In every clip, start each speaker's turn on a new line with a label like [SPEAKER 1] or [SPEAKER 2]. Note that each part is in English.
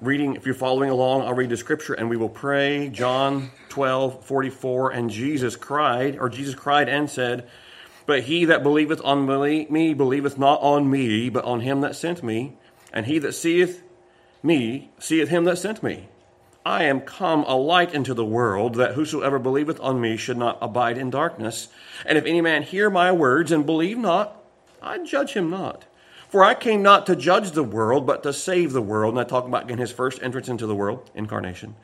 [SPEAKER 1] reading, if you're following along, I'll read the scripture and we will pray. John 12, 44. And Jesus cried, or Jesus cried and said, But he that believeth on me believeth not on me, but on him that sent me. And he that seeth me seeth him that sent me. I am come a light into the world, that whosoever believeth on me should not abide in darkness. And if any man hear my words and believe not, I judge him not. For I came not to judge the world, but to save the world. And I talk about again his first entrance into the world, incarnation.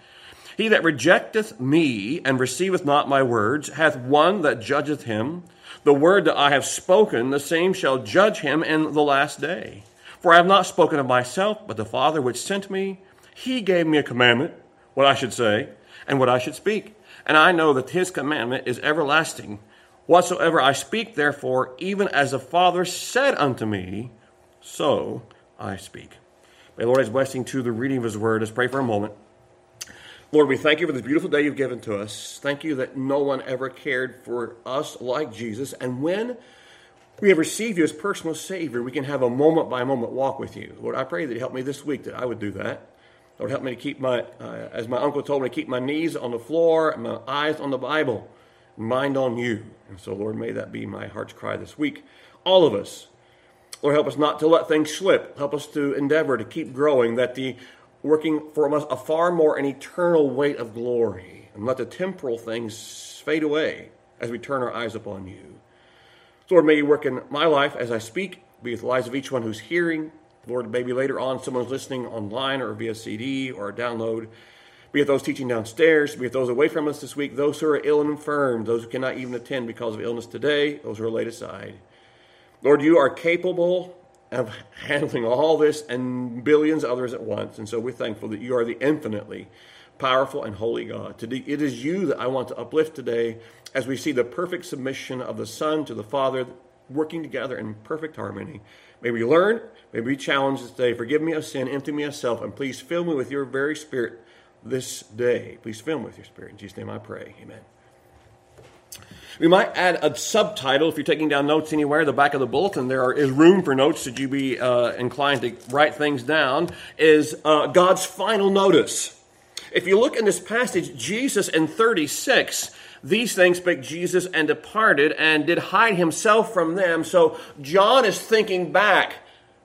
[SPEAKER 1] He that rejecteth me and receiveth not my words hath one that judgeth him. The word that I have spoken, the same shall judge him in the last day. For I have not spoken of myself, but the Father which sent me, he gave me a commandment, what I should say, and what I should speak. And I know that his commandment is everlasting. Whatsoever I speak, therefore, even as the Father said unto me, so I speak. May Lord his blessing to the reading of his word. Let's pray for a moment. Lord, we thank you for this beautiful day you've given to us. Thank you that no one ever cared for us like Jesus. And when we have received you as personal Savior, we can have a moment by moment walk with you. Lord, I pray that you help me this week that I would do that. Lord, help me to keep my, uh, as my uncle told me, to keep my knees on the floor and my eyes on the Bible, mind on you. And so, Lord, may that be my heart's cry this week. All of us, Lord, help us not to let things slip. Help us to endeavor to keep growing, that the working for us a far more an eternal weight of glory, and let the temporal things fade away as we turn our eyes upon you. Lord, may you work in my life as I speak, be with the lives of each one who's hearing. Lord, maybe later on someone's listening online or via CD or download. Be with those teaching downstairs, be with those away from us this week, those who are ill and infirm, those who cannot even attend because of illness today, those who are laid aside. Lord, you are capable of handling all this and billions others at once. And so we're thankful that you are the infinitely powerful and holy God. Today, it is you that I want to uplift today as we see the perfect submission of the Son to the Father working together in perfect harmony. May we learn, may we challenge this day. Forgive me of sin, empty me of self, and please fill me with your very spirit this day. Please fill me with your spirit. In Jesus' name I pray. Amen. We might add a subtitle if you're taking down notes anywhere. The back of the bulletin there is room for notes. Should you be uh, inclined to write things down? Is uh, God's final notice. If you look in this passage, Jesus in 36, these things spake Jesus and departed and did hide himself from them. So John is thinking back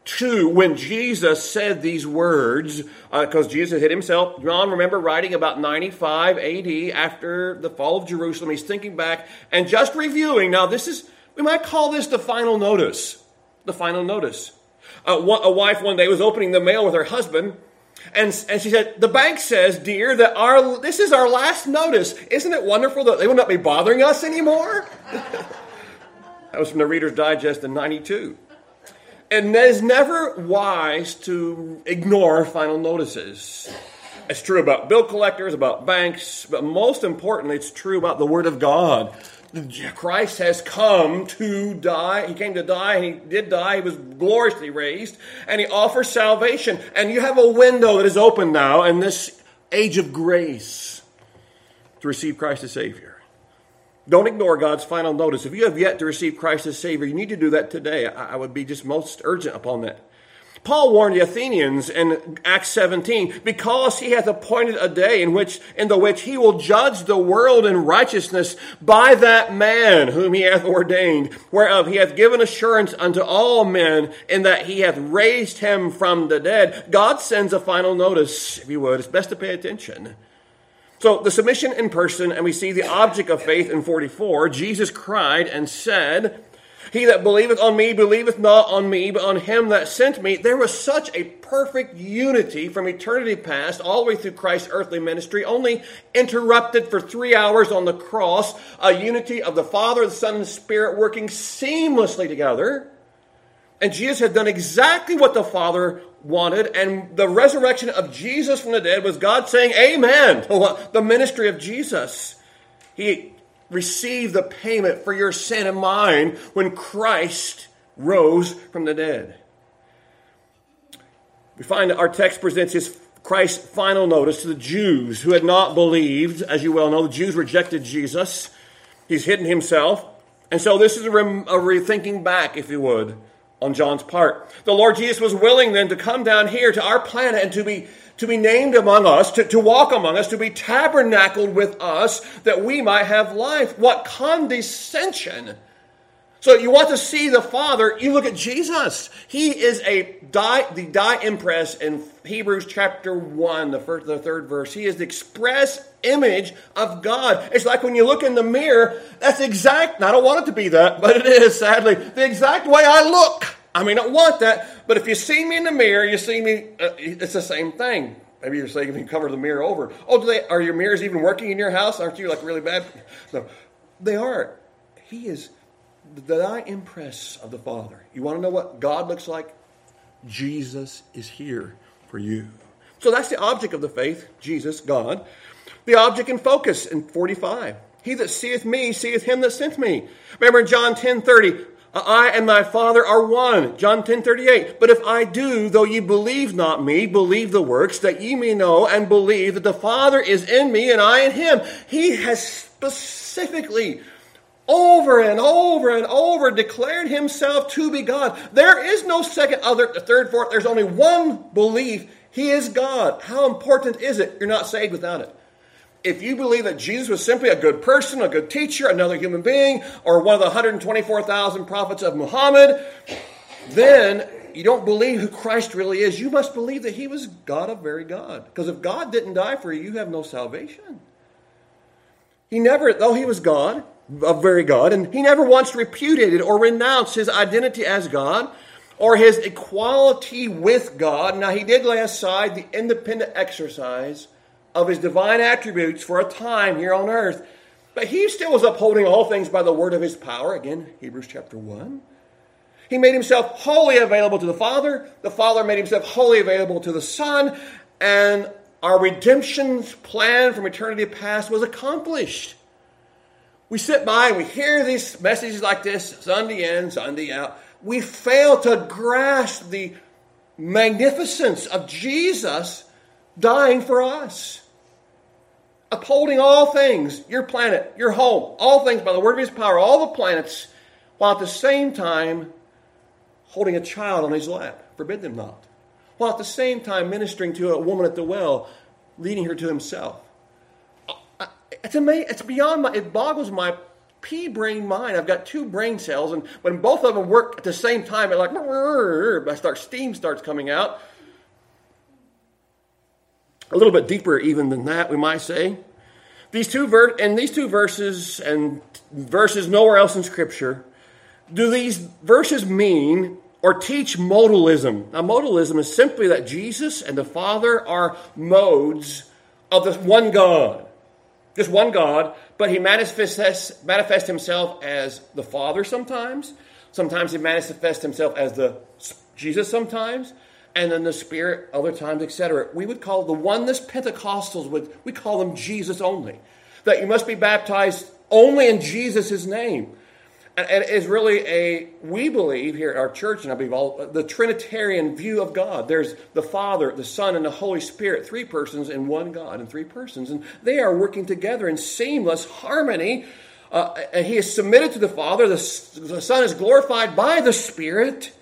[SPEAKER 1] to when Jesus said these words, because uh, Jesus hid himself. John, remember, writing about 95 AD after the fall of Jerusalem. He's thinking back and just reviewing. Now, this is, we might call this the final notice. The final notice. Uh, a wife one day was opening the mail with her husband. And, and she said, The bank says, dear, that our, this is our last notice. Isn't it wonderful that they will not be bothering us anymore? that was from the Reader's Digest in 92 and it is never wise to ignore final notices. It's true about bill collectors, about banks, but most importantly, it's true about the Word of God. Christ has come to die. He came to die, He did die. He was gloriously raised, and He offers salvation. And you have a window that is open now in this age of grace to receive Christ as Savior. Don't ignore God's final notice. If you have yet to receive Christ as Savior, you need to do that today. I would be just most urgent upon that. Paul warned the Athenians in Acts 17, because he hath appointed a day in which, in the which he will judge the world in righteousness by that man whom he hath ordained, whereof he hath given assurance unto all men in that he hath raised him from the dead. God sends a final notice, if you would. It's best to pay attention. So the submission in person, and we see the object of faith in 44. Jesus cried and said, He that believeth on me believeth not on me, but on him that sent me. There was such a perfect unity from eternity past all the way through Christ's earthly ministry, only interrupted for three hours on the cross. A unity of the Father, the Son, and the Spirit working seamlessly together. And Jesus had done exactly what the Father wanted. And the resurrection of Jesus from the dead was God saying, Amen, the ministry of Jesus. He received the payment for your sin and mine when Christ rose from the dead. We find that our text presents his Christ's final notice to the Jews who had not believed. As you well know, the Jews rejected Jesus. He's hidden himself. And so this is a, a rethinking back, if you would, on John's part. The Lord Jesus was willing then to come down here to our planet and to be to be named among us, to, to walk among us, to be tabernacled with us, that we might have life. What condescension! So you want to see the Father, you look at Jesus. He is a die, the die impress in Hebrews chapter 1, the, first, the third verse. He is the express image of God. It's like when you look in the mirror, that's exact, I don't want it to be that, but it is, sadly, the exact way I look. I mean, I want that, but if you see me in the mirror, you see me, uh, it's the same thing. Maybe you're saying if you cover the mirror over. Oh, do they, are your mirrors even working in your house? Aren't you like really bad? No, they are. He is the eye impress of the Father. You want to know what God looks like? Jesus is here for you. So that's the object of the faith, Jesus, God. The object and focus in 45. He that seeth me seeth him that sent me. Remember in John 10 30, I and my Father are one. John 10 38. But if I do, though ye believe not me, believe the works, that ye may know and believe that the Father is in me and I in him. He has specifically over and over and over declared himself to be God. There is no second, other, third, fourth. There's only one belief. He is God. How important is it? You're not saved without it. If you believe that Jesus was simply a good person, a good teacher, another human being, or one of the 124,000 prophets of Muhammad, then you don't believe who Christ really is. You must believe that he was God of very God. Because if God didn't die for you, you have no salvation. He never, though he was God, of very God, and he never once repudiated or renounced his identity as God or his equality with God. Now, he did lay aside the independent exercise of his divine attributes for a time here on earth, but he still was upholding all things by the word of his power. Again, Hebrews chapter 1. He made himself wholly available to the Father. The Father made himself wholly available to the Son. And our redemption's plan from eternity past was accomplished we sit by and we hear these messages like this Sunday in, Sunday out. We fail to grasp the magnificence of Jesus dying for us, upholding all things, your planet, your home, all things by the word of his power, all the planets, while at the same time holding a child on his lap. Forbid them not. While at the same time ministering to a woman at the well, leading her to himself it's amazing. It's beyond my, it boggles my pea brain mind. I've got two brain cells, and when both of them work at the same time, it like, I start, steam starts coming out. A little bit deeper even than that, we might say. These two ver- and these two verses and verses nowhere else in Scripture, do these verses mean or teach modalism? Now, modalism is simply that Jesus and the Father are modes of the one God just one God, but he manifests, manifests himself as the Father sometimes. Sometimes he manifests himself as the Jesus sometimes, and then the Spirit other times, etc. We would call the oneness Pentecostals would we call them Jesus only. That you must be baptized only in Jesus' name and, is really a we believe here at our church, and I believe all the Trinitarian view of God. There's the Father, the Son, and the Holy Spirit, three persons in one God, and three persons, and they are working together in seamless harmony. Uh, and he is submitted to the Father. The, the Son is glorified by the Spirit.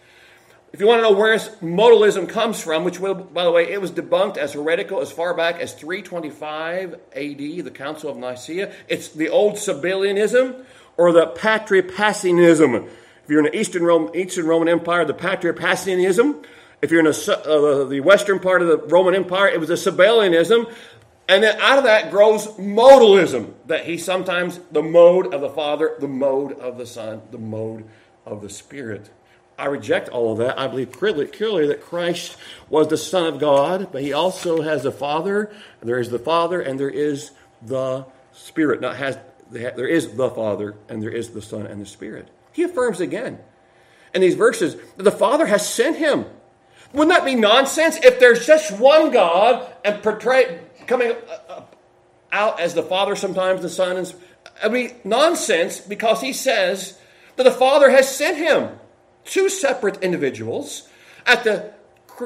[SPEAKER 1] If you want to know where modalism comes from, which, will, by the way, it was debunked as heretical as far back as 325 AD, the Council of Nicaea. It's the old Sabellianism, or the Patripassianism. If you're in the Eastern, Rome, Eastern Roman Empire, the Patripassianism. If you're in a, uh, the western part of the Roman Empire, it was a Sabellianism. And then out of that grows modalism, that he sometimes, the mode of the Father, the mode of the Son, the mode of the Spirit. I reject all of that. I believe clearly, clearly that Christ was the Son of God, but he also has a Father. There is the Father and there is the Spirit. Now, has there is the Father and there is the Son and the Spirit. He affirms again in these verses that the Father has sent him. Wouldn't that be nonsense if there's just one God and portray coming out as the Father sometimes the Son is I mean nonsense because he says that the Father has sent him two separate individuals at the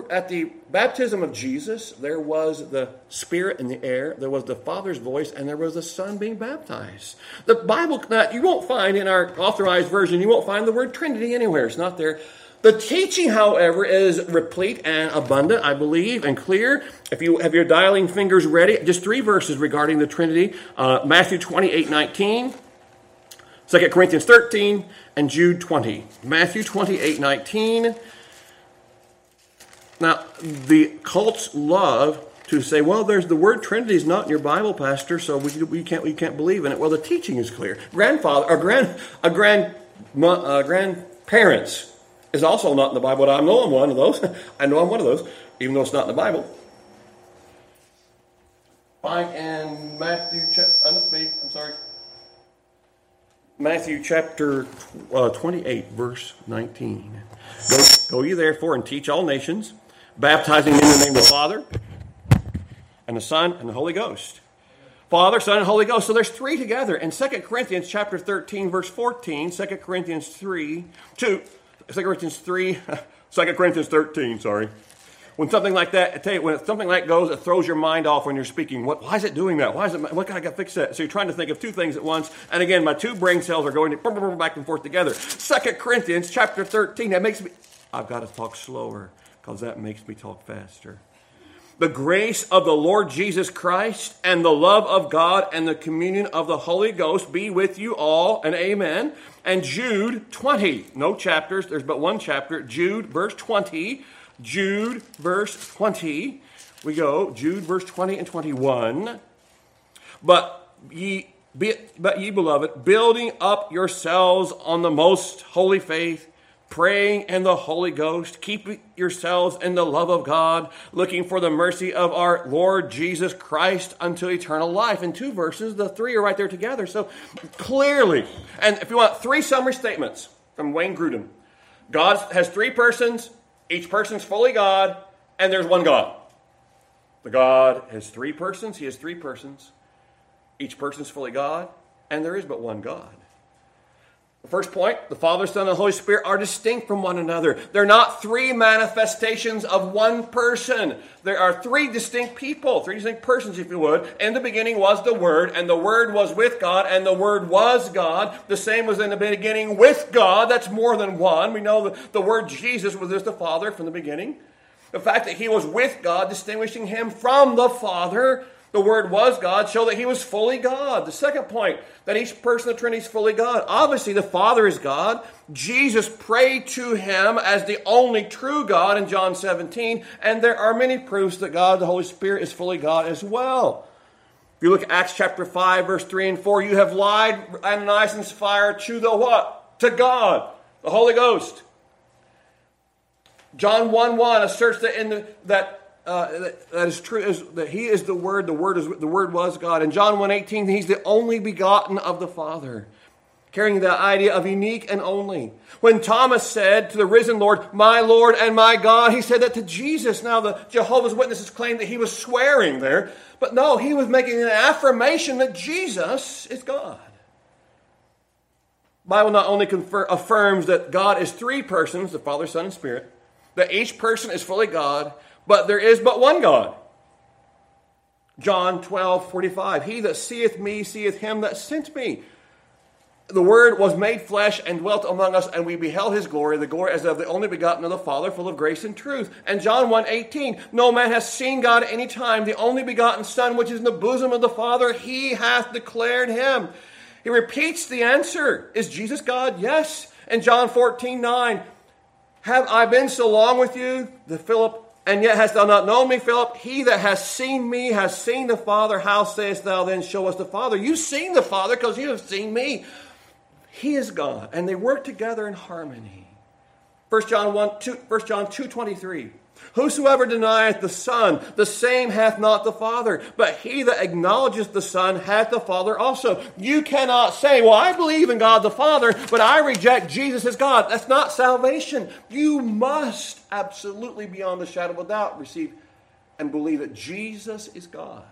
[SPEAKER 1] at the baptism of Jesus, there was the Spirit in the air, there was the Father's voice, and there was the Son being baptized. The Bible, you won't find in our authorized version, you won't find the word Trinity anywhere. It's not there. The teaching, however, is replete and abundant, I believe, and clear. If you have your dialing fingers ready, just three verses regarding the Trinity uh, Matthew 28 19, 2 Corinthians 13, and Jude 20. Matthew 28 19. Now, the cults love to say, well, there's the word Trinity is not in your Bible, Pastor, so we, we can't we can't believe in it. Well, the teaching is clear. Grandfather or grand a grand uh, grandparents is also not in the Bible. I know I'm one of those. I know I'm one of those, even though it's not in the Bible. Find in Matthew, uh, I'm sorry. Matthew chapter uh, 28, verse 19. Go, go ye therefore and teach all nations, baptizing in the name of the Father, and the Son, and the Holy Ghost. Father, Son, and Holy Ghost. So there's three together. In 2 Corinthians chapter 13, verse 14, 2 Corinthians 3, 2, 2 Corinthians 3, 2 Corinthians 13, sorry. When something like that, I tell you, when something like that goes, it throws your mind off when you're speaking. What, why is it doing that? Why is it, what can I fix that? So you're trying to think of two things at once. And again, my two brain cells are going back and forth together. 2 Corinthians chapter 13, that makes me, I've got to talk slower because that makes me talk faster the grace of the Lord Jesus Christ and the love of God and the communion of the Holy Ghost be with you all, and amen. And Jude 20, no chapters, there's but one chapter. Jude, verse 20. Jude, verse 20. We go, Jude, verse 20 and 21. But ye, be, but ye beloved, building up yourselves on the most holy faith praying in the Holy Ghost, keep yourselves in the love of God, looking for the mercy of our Lord Jesus Christ unto eternal life. In two verses, the three are right there together. So clearly, and if you want three summary statements from Wayne Grudem, God has three persons, each person's fully God, and there's one God. The God has three persons, he has three persons. Each person's fully God, and there is but one God. First point, the Father, Son, and Holy Spirit are distinct from one another. They're not three manifestations of one person. There are three distinct people, three distinct persons, if you would. In the beginning was the Word, and the Word was with God, and the Word was God. The same was in the beginning with God. That's more than one. We know the, the word Jesus was just the Father from the beginning. The fact that he was with God, distinguishing him from the Father, the Word was God, show that He was fully God. The second point, that each person of the Trinity is fully God. Obviously, the Father is God. Jesus prayed to Him as the only true God in John 17, and there are many proofs that God, the Holy Spirit, is fully God as well. If you look at Acts chapter 5, verse 3 and 4, you have lied, Ananias and Sapphira, to the what? To God, the Holy Ghost. John 1 1 asserts that in the, that uh, that, is true is that he is the word the word is the word was god. In john 1.18 he's the only begotten of the father carrying the idea of unique and only. When thomas said to the risen lord my lord and my god he said that to jesus. Now the jehovah's witnesses claim that he was swearing there but no he was making an affirmation that jesus is god. Bible not only confer, affirms that god is three persons the father son and spirit that each person is fully god but there is but one God. John 12, 45. He that seeth me seeth him that sent me. The Word was made flesh and dwelt among us, and we beheld his glory, the glory as of the only begotten of the Father, full of grace and truth. And John 1, 18. No man has seen God any time. The only begotten Son, which is in the bosom of the Father, he hath declared him. He repeats the answer. Is Jesus God? Yes. And John 14, 9. Have I been so long with you? The Philip and yet hast thou not known me, Philip? He that has seen me has seen the Father. How sayest thou then, show us the Father? You've seen the Father because you have seen me. He is God, and they work together in harmony. 1 John 1, 2, 1 John 2 23. Whosoever denieth the Son, the same hath not the Father. But he that acknowledgeth the Son hath the Father also. You cannot say, Well, I believe in God the Father, but I reject Jesus as God. That's not salvation. You must absolutely, beyond the shadow of a doubt, receive and believe that Jesus is God.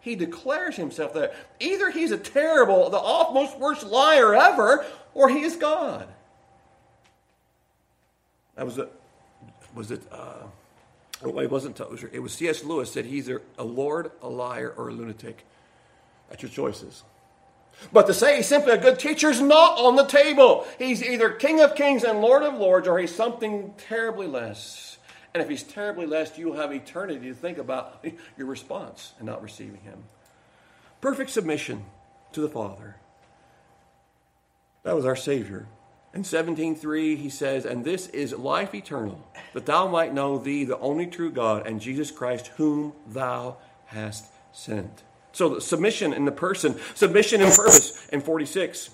[SPEAKER 1] He declares himself that. Either he's a terrible, the most worst liar ever, or he is God. That was it. Was it? Uh, well, it wasn't. It was C.S. Lewis said he's either a lord, a liar, or a lunatic. That's your choices. But to say he's simply a good teacher is not on the table. He's either King of Kings and Lord of Lords, or he's something terribly less. And if he's terribly less, you'll have eternity to think about your response and not receiving him. Perfect submission to the Father. That was our Savior. In 17:3 he says, "And this is life eternal, that thou might know thee, the only true God, and Jesus Christ, whom thou hast sent." So submission in the person, submission in purpose in 46.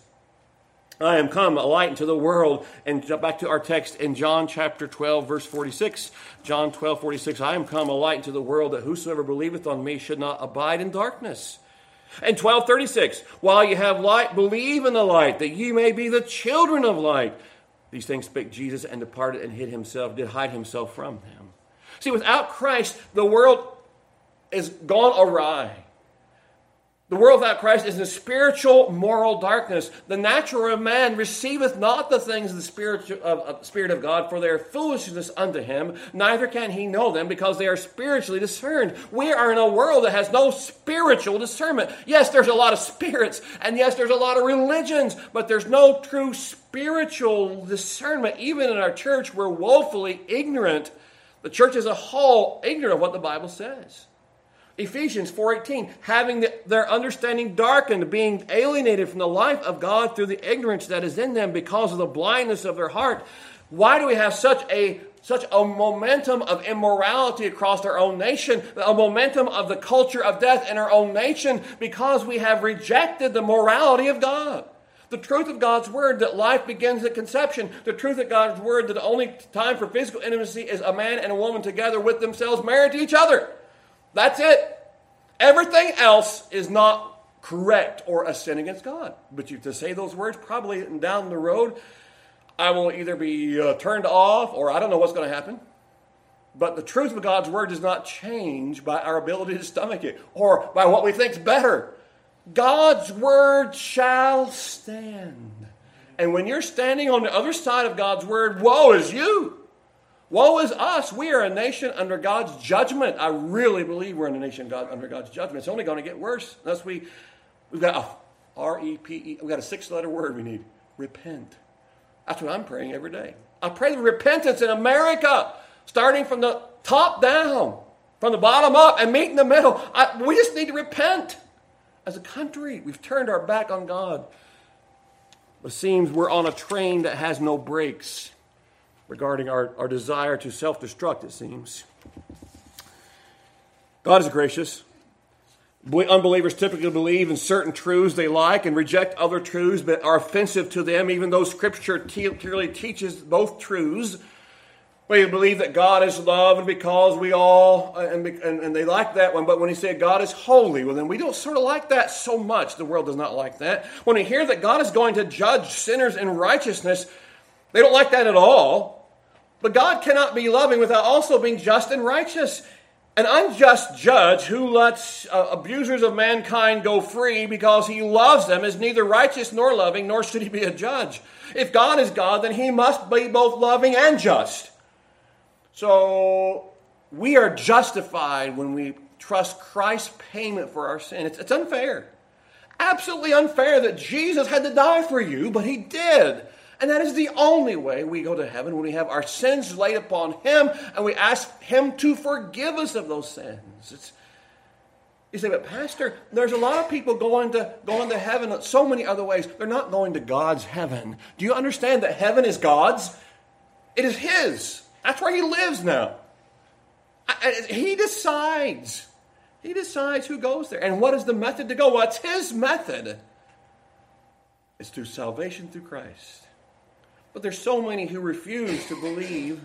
[SPEAKER 1] I am come a light into the world. And back to our text in John chapter 12, verse 46. John 12, 46. I am come a light into the world that whosoever believeth on me should not abide in darkness. And 1236, while you have light, believe in the light, that ye may be the children of light. These things spake Jesus and departed and hid himself, did hide himself from them. See, without Christ, the world is gone awry. The world without Christ is in spiritual moral darkness. The natural man receiveth not the things of the Spirit of, of, Spirit of God, for they are foolishness unto him. Neither can he know them, because they are spiritually discerned. We are in a world that has no spiritual discernment. Yes, there's a lot of spirits, and yes, there's a lot of religions, but there's no true spiritual discernment. Even in our church, we're woefully ignorant. The church as a whole, ignorant of what the Bible says. Ephesians 4:18, having the, their understanding darkened, being alienated from the life of God through the ignorance that is in them because of the blindness of their heart. Why do we have such a such a momentum of immorality across our own nation, a momentum of the culture of death in our own nation because we have rejected the morality of God. The truth of God's word that life begins at conception. The truth of God's word that the only time for physical intimacy is a man and a woman together with themselves married to each other. That's it. Everything else is not correct or a sin against God. But you to say those words, probably down the road, I will either be uh, turned off or I don't know what's going to happen. But the truth of God's word does not change by our ability to stomach it or by what we think is better. God's word shall stand. And when you're standing on the other side of God's word, woe is you. Woe is us. We are a nation under God's judgment. I really believe we're in a nation God, under God's judgment. It's only going to get worse unless we, we've got a R E P E, we've got a six letter word we need repent. That's what I'm praying every day. I pray for repentance in America, starting from the top down, from the bottom up, and meet in the middle. I, we just need to repent as a country. We've turned our back on God. It seems we're on a train that has no brakes regarding our, our desire to self destruct, it seems. God is gracious. Unbelievers typically believe in certain truths they like and reject other truths that are offensive to them, even though Scripture clearly teaches both truths. We believe that God is love, and because we all, uh, and, and, and, they like that one, but when he said God is holy, well, then we don't sort of like that so much. The world does not like that. When we hear that God is going to judge sinners in righteousness, they don't like that at all. But God cannot be loving without also being just and righteous. An unjust judge who lets uh, abusers of mankind go free because he loves them is neither righteous nor loving, nor should he be a judge. If God is God, then he must be both loving and just. So we are justified when we trust Christ's payment for our sin. It's, it's unfair. Absolutely unfair that Jesus had to die for you, but he did. And that is the only way we go to heaven when we have our sins laid upon Him and we ask Him to forgive us of those sins. It's, you say, but Pastor, there's a lot of people going to going to heaven so many other ways. They're not going to God's heaven. Do you understand that heaven is God's? It is His. That's where He lives now. He decides. He decides who goes there. And what is the method to go? What's His method? It's through salvation through Christ. But there's so many who refuse to believe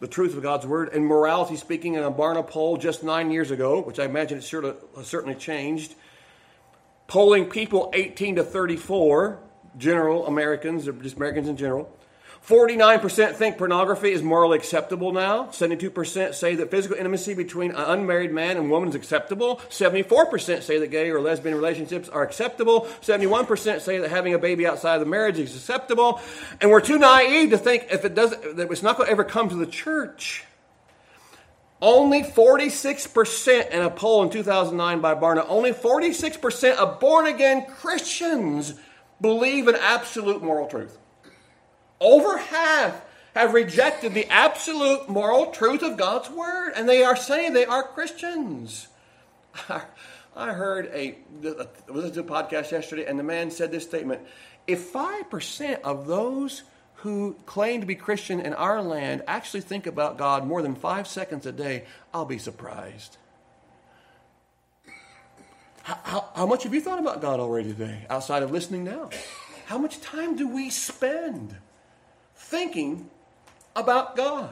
[SPEAKER 1] the truth of God's word. And morality speaking, in a Barna poll just nine years ago, which I imagine it's sure to, uh, certainly changed, polling people 18 to 34, general Americans, or just Americans in general, 49% think pornography is morally acceptable now. 72% say that physical intimacy between an unmarried man and woman is acceptable. 74% say that gay or lesbian relationships are acceptable. 71% say that having a baby outside of the marriage is acceptable. And we're too naive to think if it doesn't, that it's not going to ever come to the church. Only 46% in a poll in 2009 by Barna, only 46% of born again Christians believe in absolute moral truth. Over half have rejected the absolute moral truth of God's word, and they are saying they are Christians. I heard a, listened to a podcast yesterday, and the man said this statement If 5% of those who claim to be Christian in our land actually think about God more than five seconds a day, I'll be surprised. How, how, how, much have you thought about God already today, outside of listening now? How much time do we spend thinking about God?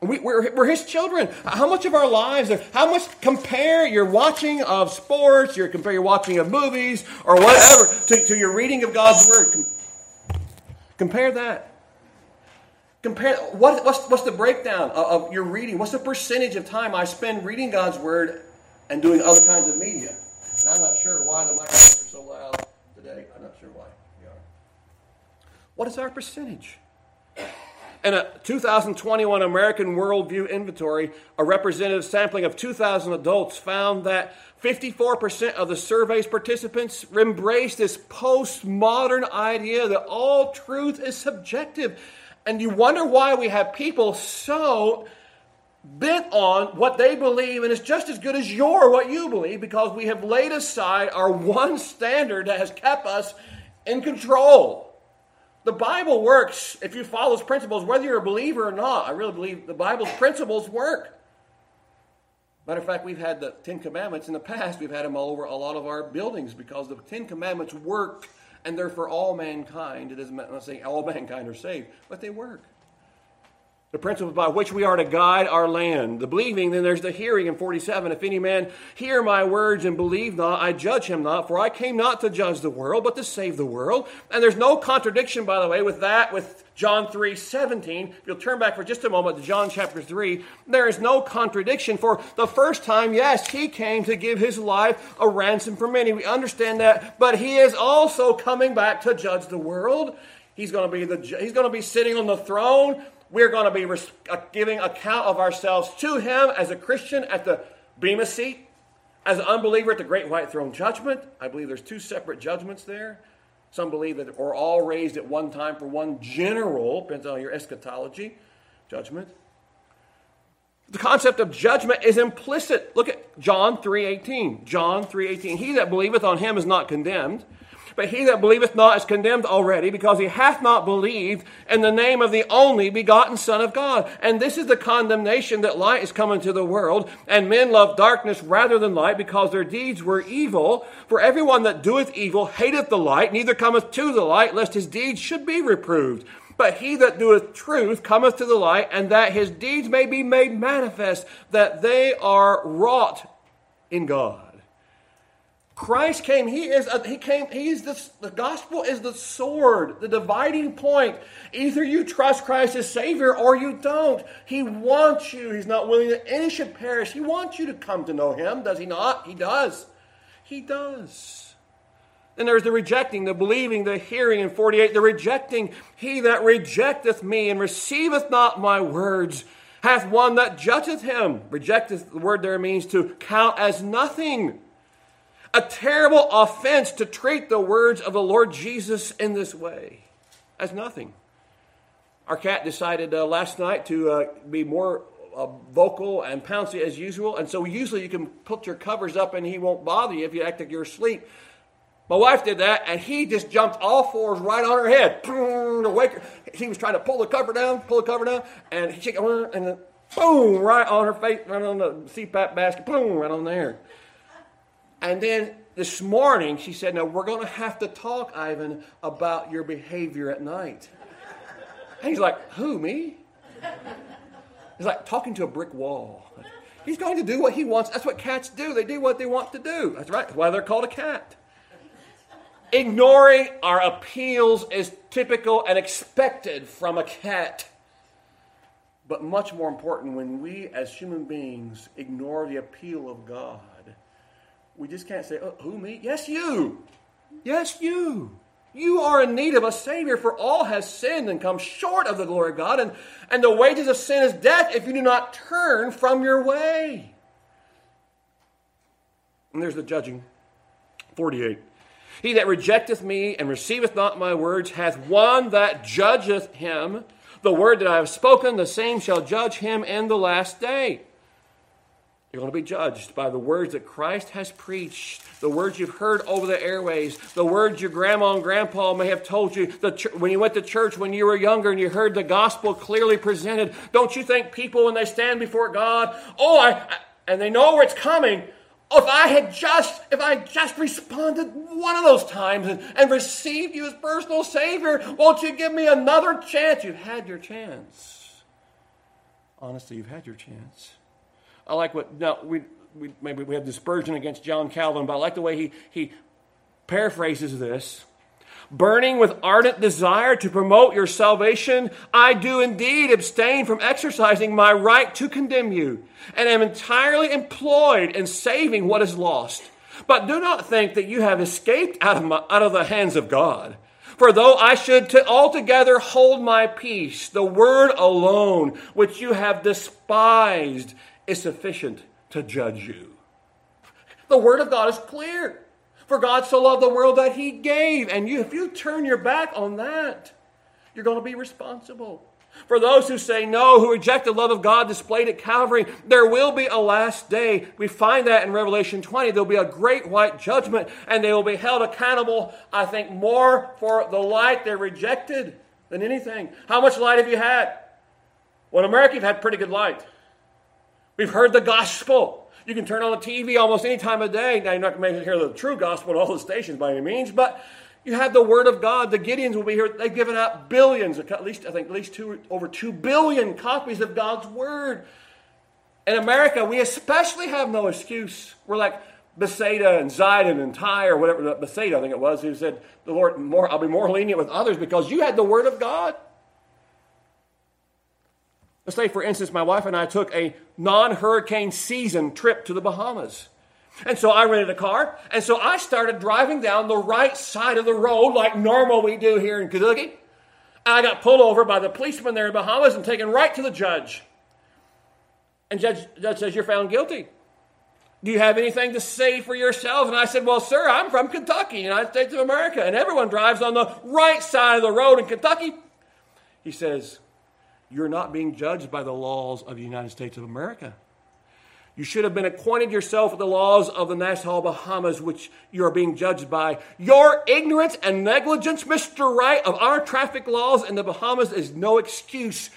[SPEAKER 1] We, are His children. How much of our lives, are, how much compare your watching of sports, your compare your watching of movies, or whatever, to, to your reading of God's Word? Com- compare that. Compare what, what's, what's the breakdown of, of your reading? What's the percentage of time I spend reading God's Word and doing other kinds of media? And I'm not sure why the microphones are so loud today. I'm not sure why. What is our percentage? In a 2021 American Worldview Inventory, a representative sampling of 2,000 adults found that 54% of the survey's participants embraced this postmodern idea that all truth is subjective and you wonder why we have people so bent on what they believe, and it's just as good as your what you believe because we have laid aside our one standard that has kept us in control. The Bible works if you follow its principles, whether you're a believer or not. I really believe the Bible's principles work. Matter of fact, we've had the Ten Commandments in the past. We've had them all over a lot of our buildings because the Ten Commandments work and they're for all mankind. It doesn't I'm not saying all mankind are saved, but they work. The principles by which we are to guide our land. The believing, then there's the hearing in 47. If any man hear my words and believe not, I judge him not, for I came not to judge the world, but to save the world. And there's no contradiction, by the way, with that, with John 3 17. If you'll turn back for just a moment to John chapter 3, there is no contradiction. For the first time, yes, he came to give his life a ransom for many. We understand that, but he is also coming back to judge the world. He's going to be the he's going to be sitting on the throne. We're going to be uh, giving account of ourselves to him as a Christian at the Bema seat, as an unbeliever at the great white throne judgment. I believe there's two separate judgments there. Some believe that we're all raised at one time for one general, depends on your eschatology, judgment. The concept of judgment is implicit. Look at John 3:18. John 3:18. He that believeth on him is not condemned, but he that believeth not is condemned already, because he hath not believed in the name of the only begotten Son of God. And this is the condemnation that light is come into the world, and men love darkness rather than light, because their deeds were evil. For everyone that doeth evil hateth the light, neither cometh to the light, lest his deeds should be reproved. But he that doeth truth cometh to the light, and that his deeds may be made manifest, that they are wrought in God. Christ came. He is. A, he came. He's the. The gospel is the sword, the dividing point. Either you trust Christ as Savior or you don't. He wants you. He's not willing that any should perish. He wants you to come to know Him. Does He not? He does. He does. Then there's the rejecting, the believing, the hearing in 48. The rejecting. He that rejecteth me and receiveth not my words hath one that judgeth him. Rejecteth. The word there means to count as nothing a terrible offense to treat the words of the Lord Jesus in this way as nothing. Our cat decided uh, last night to uh, be more uh, vocal and pouncy as usual, and so usually you can put your covers up and he won't bother you if you act like you're asleep. My wife did that, and he just jumped all fours right on her head to wake her. He was trying to pull the cover down, pull the cover down, and she and then boom, right on her face, right on the CPAP basket, boom, right on there. And then this morning, she said, Now we're going to have to talk, Ivan, about your behavior at night. And he's like, Who, me? He's like talking to a brick wall. He's going to do what he wants. That's what cats do. They do what they want to do. That's right. That's why they're called a cat. Ignoring our appeals is typical and expected from a cat. But much more important, when we as human beings ignore the appeal of God, we just can't say, oh, who, me? Yes, you. Yes, you. You are in need of a Savior, for all has sinned and come short of the glory of God, and, and the wages of sin is death if you do not turn from your way. And there's the judging. 48. He that rejecteth me and receiveth not my words hath one that judgeth him. The word that I have spoken, the same shall judge him in the last day. You're going to be judged by the words that Christ has preached, the words you've heard over the airways, the words your grandma and grandpa may have told you the, when you went to church when you were younger and you heard the gospel clearly presented. Don't you think people, when they stand before God, oh, I, I and they know where it's coming, if I had just, if I just responded one of those times and, and received you as personal Savior, won't you give me another chance? You've had your chance. Honestly, you've had your chance. I like what, now, we, we, maybe we have dispersion against John Calvin, but I like the way he, he paraphrases this. Burning with ardent desire to promote your salvation, I do indeed abstain from exercising my right to condemn you, and am entirely employed in saving what is lost. But do not think that you have escaped out of, my, out of the hands of God. For though I should to altogether hold my peace, the word alone, which you have despised, is sufficient to judge you. The Word of God is clear. For God so loved the world that He gave. And you, if you turn your back on that, you're going to be responsible. For those who say no, who reject the love of God displayed at Calvary, there will be a last day. We find that in Revelation 20. There'll be a great white judgment, and they will be held accountable, I think, more for the light they rejected than anything. How much light have you had? Well, in America, you've had pretty good light. We've heard the gospel. You can turn on the TV almost any time of day. Now, you're not going to hear the true gospel on all the stations by any means, but you have the Word of God. The Gideons will be here. They've given out billions, at least, I think, at least two, over two billion copies of God's Word. In America, we especially have no excuse. We're like Bethsaida and Zidon and Tyre, whatever, Bethsaida, I think it was, who said, The Lord, more, I'll be more lenient with others because you had the Word of God. Let's say, for instance, my wife and I took a non hurricane season trip to the Bahamas. And so I rented a car, and so I started driving down the right side of the road like normal we do here in Kentucky. And I got pulled over by the policeman there in Bahamas and taken right to the judge. And judge, judge says, You're found guilty. Do you have anything to say for yourself? And I said, Well, sir, I'm from Kentucky, United States of America, and everyone drives on the right side of the road in Kentucky. He says, you're not being judged by the laws of the United States of America. You should have been acquainted yourself with the laws of the Nassau Bahamas, which you are being judged by. Your ignorance and negligence, Mr. Wright, of our traffic laws in the Bahamas is no excuse.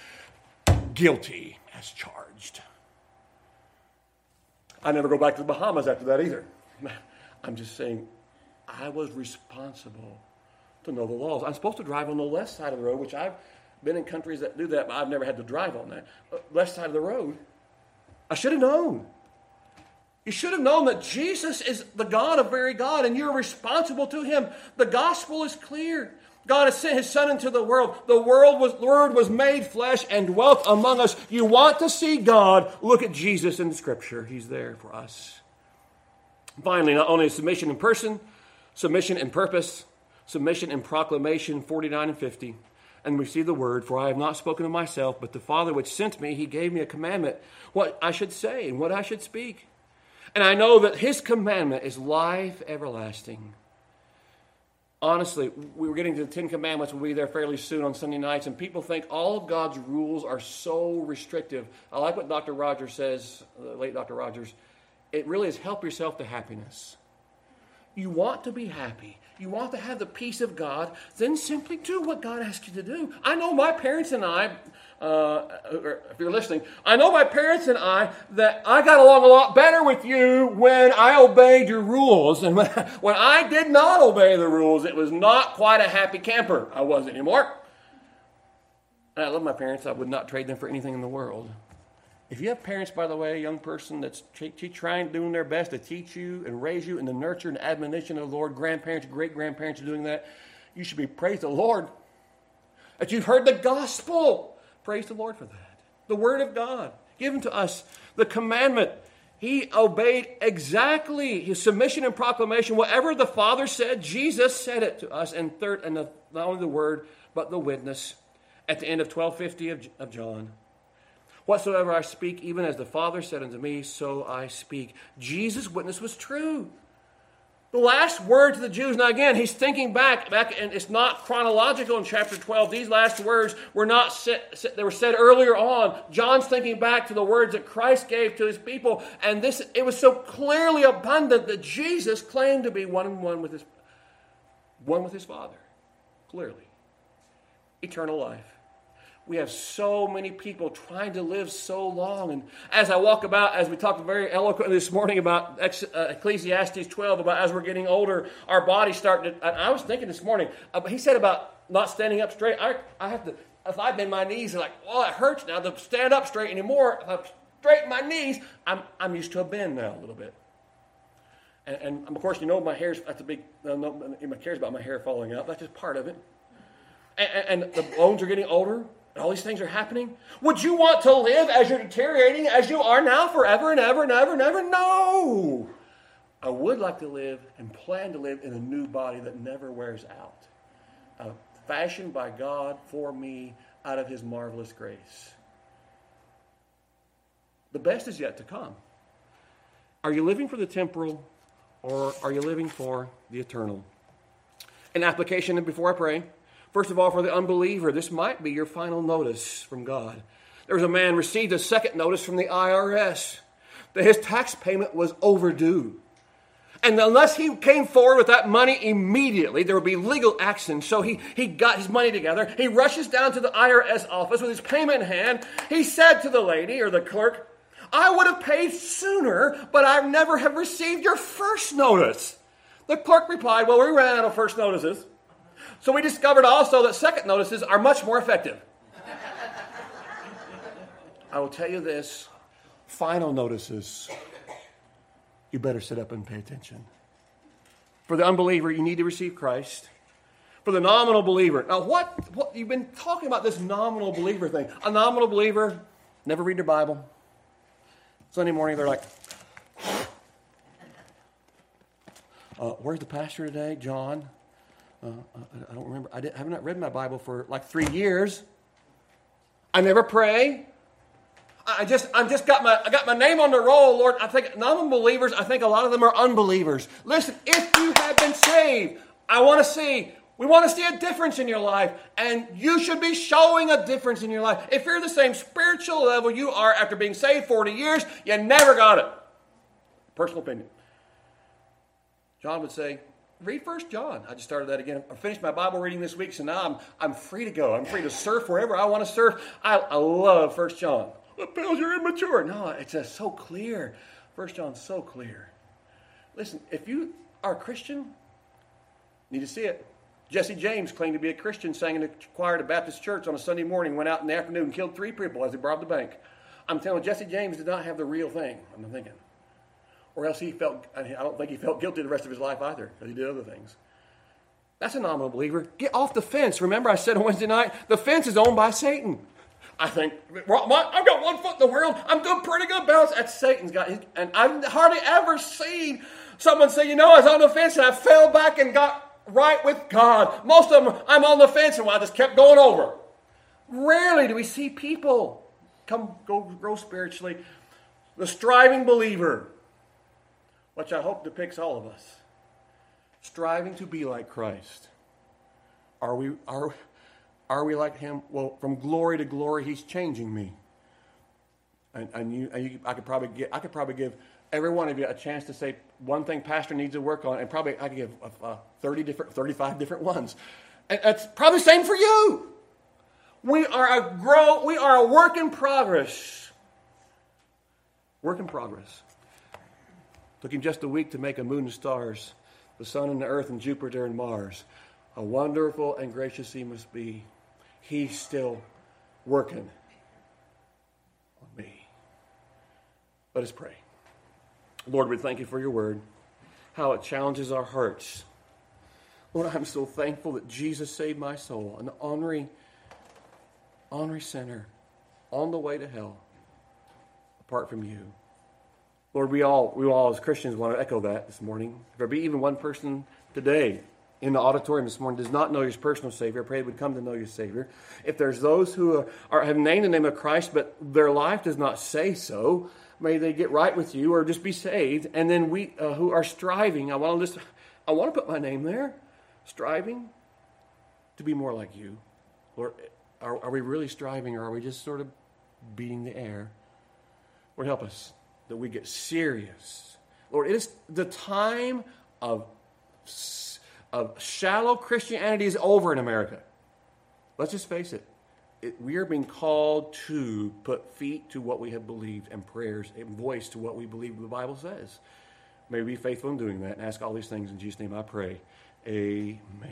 [SPEAKER 1] Guilty as charged. I never go back to the Bahamas after that either. I'm just saying, I was responsible to know the laws. I'm supposed to drive on the left side of the road, which I've been in countries that do that, but I've never had to drive on that. Uh, left side of the road. I should have known. You should have known that Jesus is the God of very God and you're responsible to him. The gospel is clear. God has sent his son into the world. The world was, word was made flesh and dwelt among us. You want to see God? Look at Jesus in the scripture. He's there for us. Finally, not only submission in person, submission in purpose, submission in proclamation 49 and 50 and receive the word, for I have not spoken of myself, but the Father which sent me, he gave me a commandment, what I should say and what I should speak. And I know that his commandment is life everlasting. Honestly, we were getting to the Ten Commandments. We'll be there fairly soon on Sunday nights, and people think all of God's rules are so restrictive. I like what Dr. Rogers says, the late Dr. Rogers. It really is help yourself to happiness. You want to be happy you want to have the peace of God, then simply do what God asks you to do. I know my parents and I, uh, if you're listening, I know my parents and I that I got along a lot better with you when I obeyed your rules. And when, when I did not obey the rules, it was not quite a happy camper. I wasn't anymore. And I love my parents. I would not trade them for anything in the world. If you have parents, by the way, a young person that's trying, doing their best to teach you and raise you in the nurture and admonition of the Lord, grandparents, great grandparents are doing that, you should be praise the Lord that you've heard the gospel. Praise the Lord for that. The Word of God given to us, the commandment. He obeyed exactly his submission and proclamation. Whatever the Father said, Jesus said it to us. And third, and the, not only the word, but the witness at the end of 1250 of, of John. Whatsoever I speak, even as the Father said unto me, so I speak. Jesus' witness was true. The last word to the Jews, now again, he's thinking back, back, and it's not chronological in chapter 12. These last words were not set, they were said earlier on. John's thinking back to the words that Christ gave to his people, and this it was so clearly abundant that Jesus claimed to be one and one with his one with his Father. Clearly. Eternal life. We have so many people trying to live so long. And as I walk about, as we talked very eloquently this morning about uh, Ecclesiastes 12, about as we're getting older, our bodies start to. I was thinking this morning, uh, he said about not standing up straight. I, I have to, if I bend my knees, like, well, it hurts now to stand up straight anymore. If I straighten my knees, I'm, I'm used to a bend now a little bit. And, and of course, you know, my hair's, that's a big, uh, no, cares about my hair falling out. That's just part of it. And, and the bones are getting older all these things are happening. Would you want to live as you're deteriorating as you are now forever and ever and ever and ever? No. I would like to live and plan to live in a new body that never wears out, uh, fashioned by God for me out of His marvelous grace. The best is yet to come. Are you living for the temporal or are you living for the eternal? An application before I pray. First of all, for the unbeliever, this might be your final notice from God. There was a man received a second notice from the IRS that his tax payment was overdue. And unless he came forward with that money immediately, there would be legal action. So he, he got his money together. He rushes down to the IRS office with his payment in hand. He said to the lady or the clerk, I would have paid sooner, but I never have received your first notice. The clerk replied, Well, we ran out of first notices. So we discovered also that second notices are much more effective. I will tell you this final notices, you better sit up and pay attention. For the unbeliever, you need to receive Christ. For the nominal believer, now what, what you've been talking about this nominal believer thing. A nominal believer never read their Bible. Sunday morning, they're like, uh, "Where's the pastor today, John?" Uh, I don't remember. I, I have not read my Bible for like three years. I never pray. I just, I'm just got my, I got my name on the roll, Lord. I think none non-believers. I think a lot of them are unbelievers. Listen, if you have been saved, I want to see. We want to see a difference in your life, and you should be showing a difference in your life. If you're the same spiritual level you are after being saved 40 years, you never got it. Personal opinion. John would say, read First John. I just started that again. I finished my Bible reading this week, so now I'm I'm free to go. I'm free to surf wherever I want to surf. I, I love First John. Bill, you're immature. No, it's just so clear. First John's so clear. Listen, if you are a Christian, need to see it. Jesse James claimed to be a Christian, sang in a choir at a Baptist church on a Sunday morning, went out in the afternoon and killed three people as he robbed the bank. I'm telling you, Jesse James did not have the real thing. I'm thinking or else he felt, I don't think he felt guilty the rest of his life either, because he did other things. That's a nominal believer. Get off the fence. Remember, I said on Wednesday night, the fence is owned by Satan. I think, I've got one foot in the world. I'm doing pretty good balance. That's Satan's got, and I've hardly ever seen someone say, you know, I was on the fence and I fell back and got right with God. Most of them, I'm on the fence and I just kept going over. Rarely do we see people come go grow spiritually. The striving believer which I hope depicts all of us, striving to be like Christ. Are we, are, are we like him? Well, from glory to glory, he's changing me. And, and, you, and you, I, could probably get, I could probably give every one of you a chance to say one thing pastor needs to work on, and probably I could give uh, 30 different, 35 different ones. And that's probably the same for you. We are a grow, we are a work in progress. Work in progress. Took him just a week to make a moon and stars, the sun and the earth and Jupiter and Mars. How wonderful and gracious he must be. He's still working on me. Let us pray. Lord, we thank you for your word, how it challenges our hearts. Lord, I'm so thankful that Jesus saved my soul, an honorary, honorary sinner on the way to hell apart from you. Lord, we all, we all as Christians want to echo that this morning. If there be even one person today in the auditorium this morning does not know your personal Savior, pray they would come to know your Savior. If there's those who are, are, have named the name of Christ, but their life does not say so, may they get right with you or just be saved. And then we uh, who are striving, I want to list, I want to put my name there, striving to be more like you. Lord, are, are we really striving or are we just sort of beating the air? Lord, help us that we get serious. Lord, it is the time of, of shallow Christianity is over in America. Let's just face it. it. We are being called to put feet to what we have believed and prayers and voice to what we believe the Bible says. May we be faithful in doing that and ask all these things in Jesus' name I pray. Amen.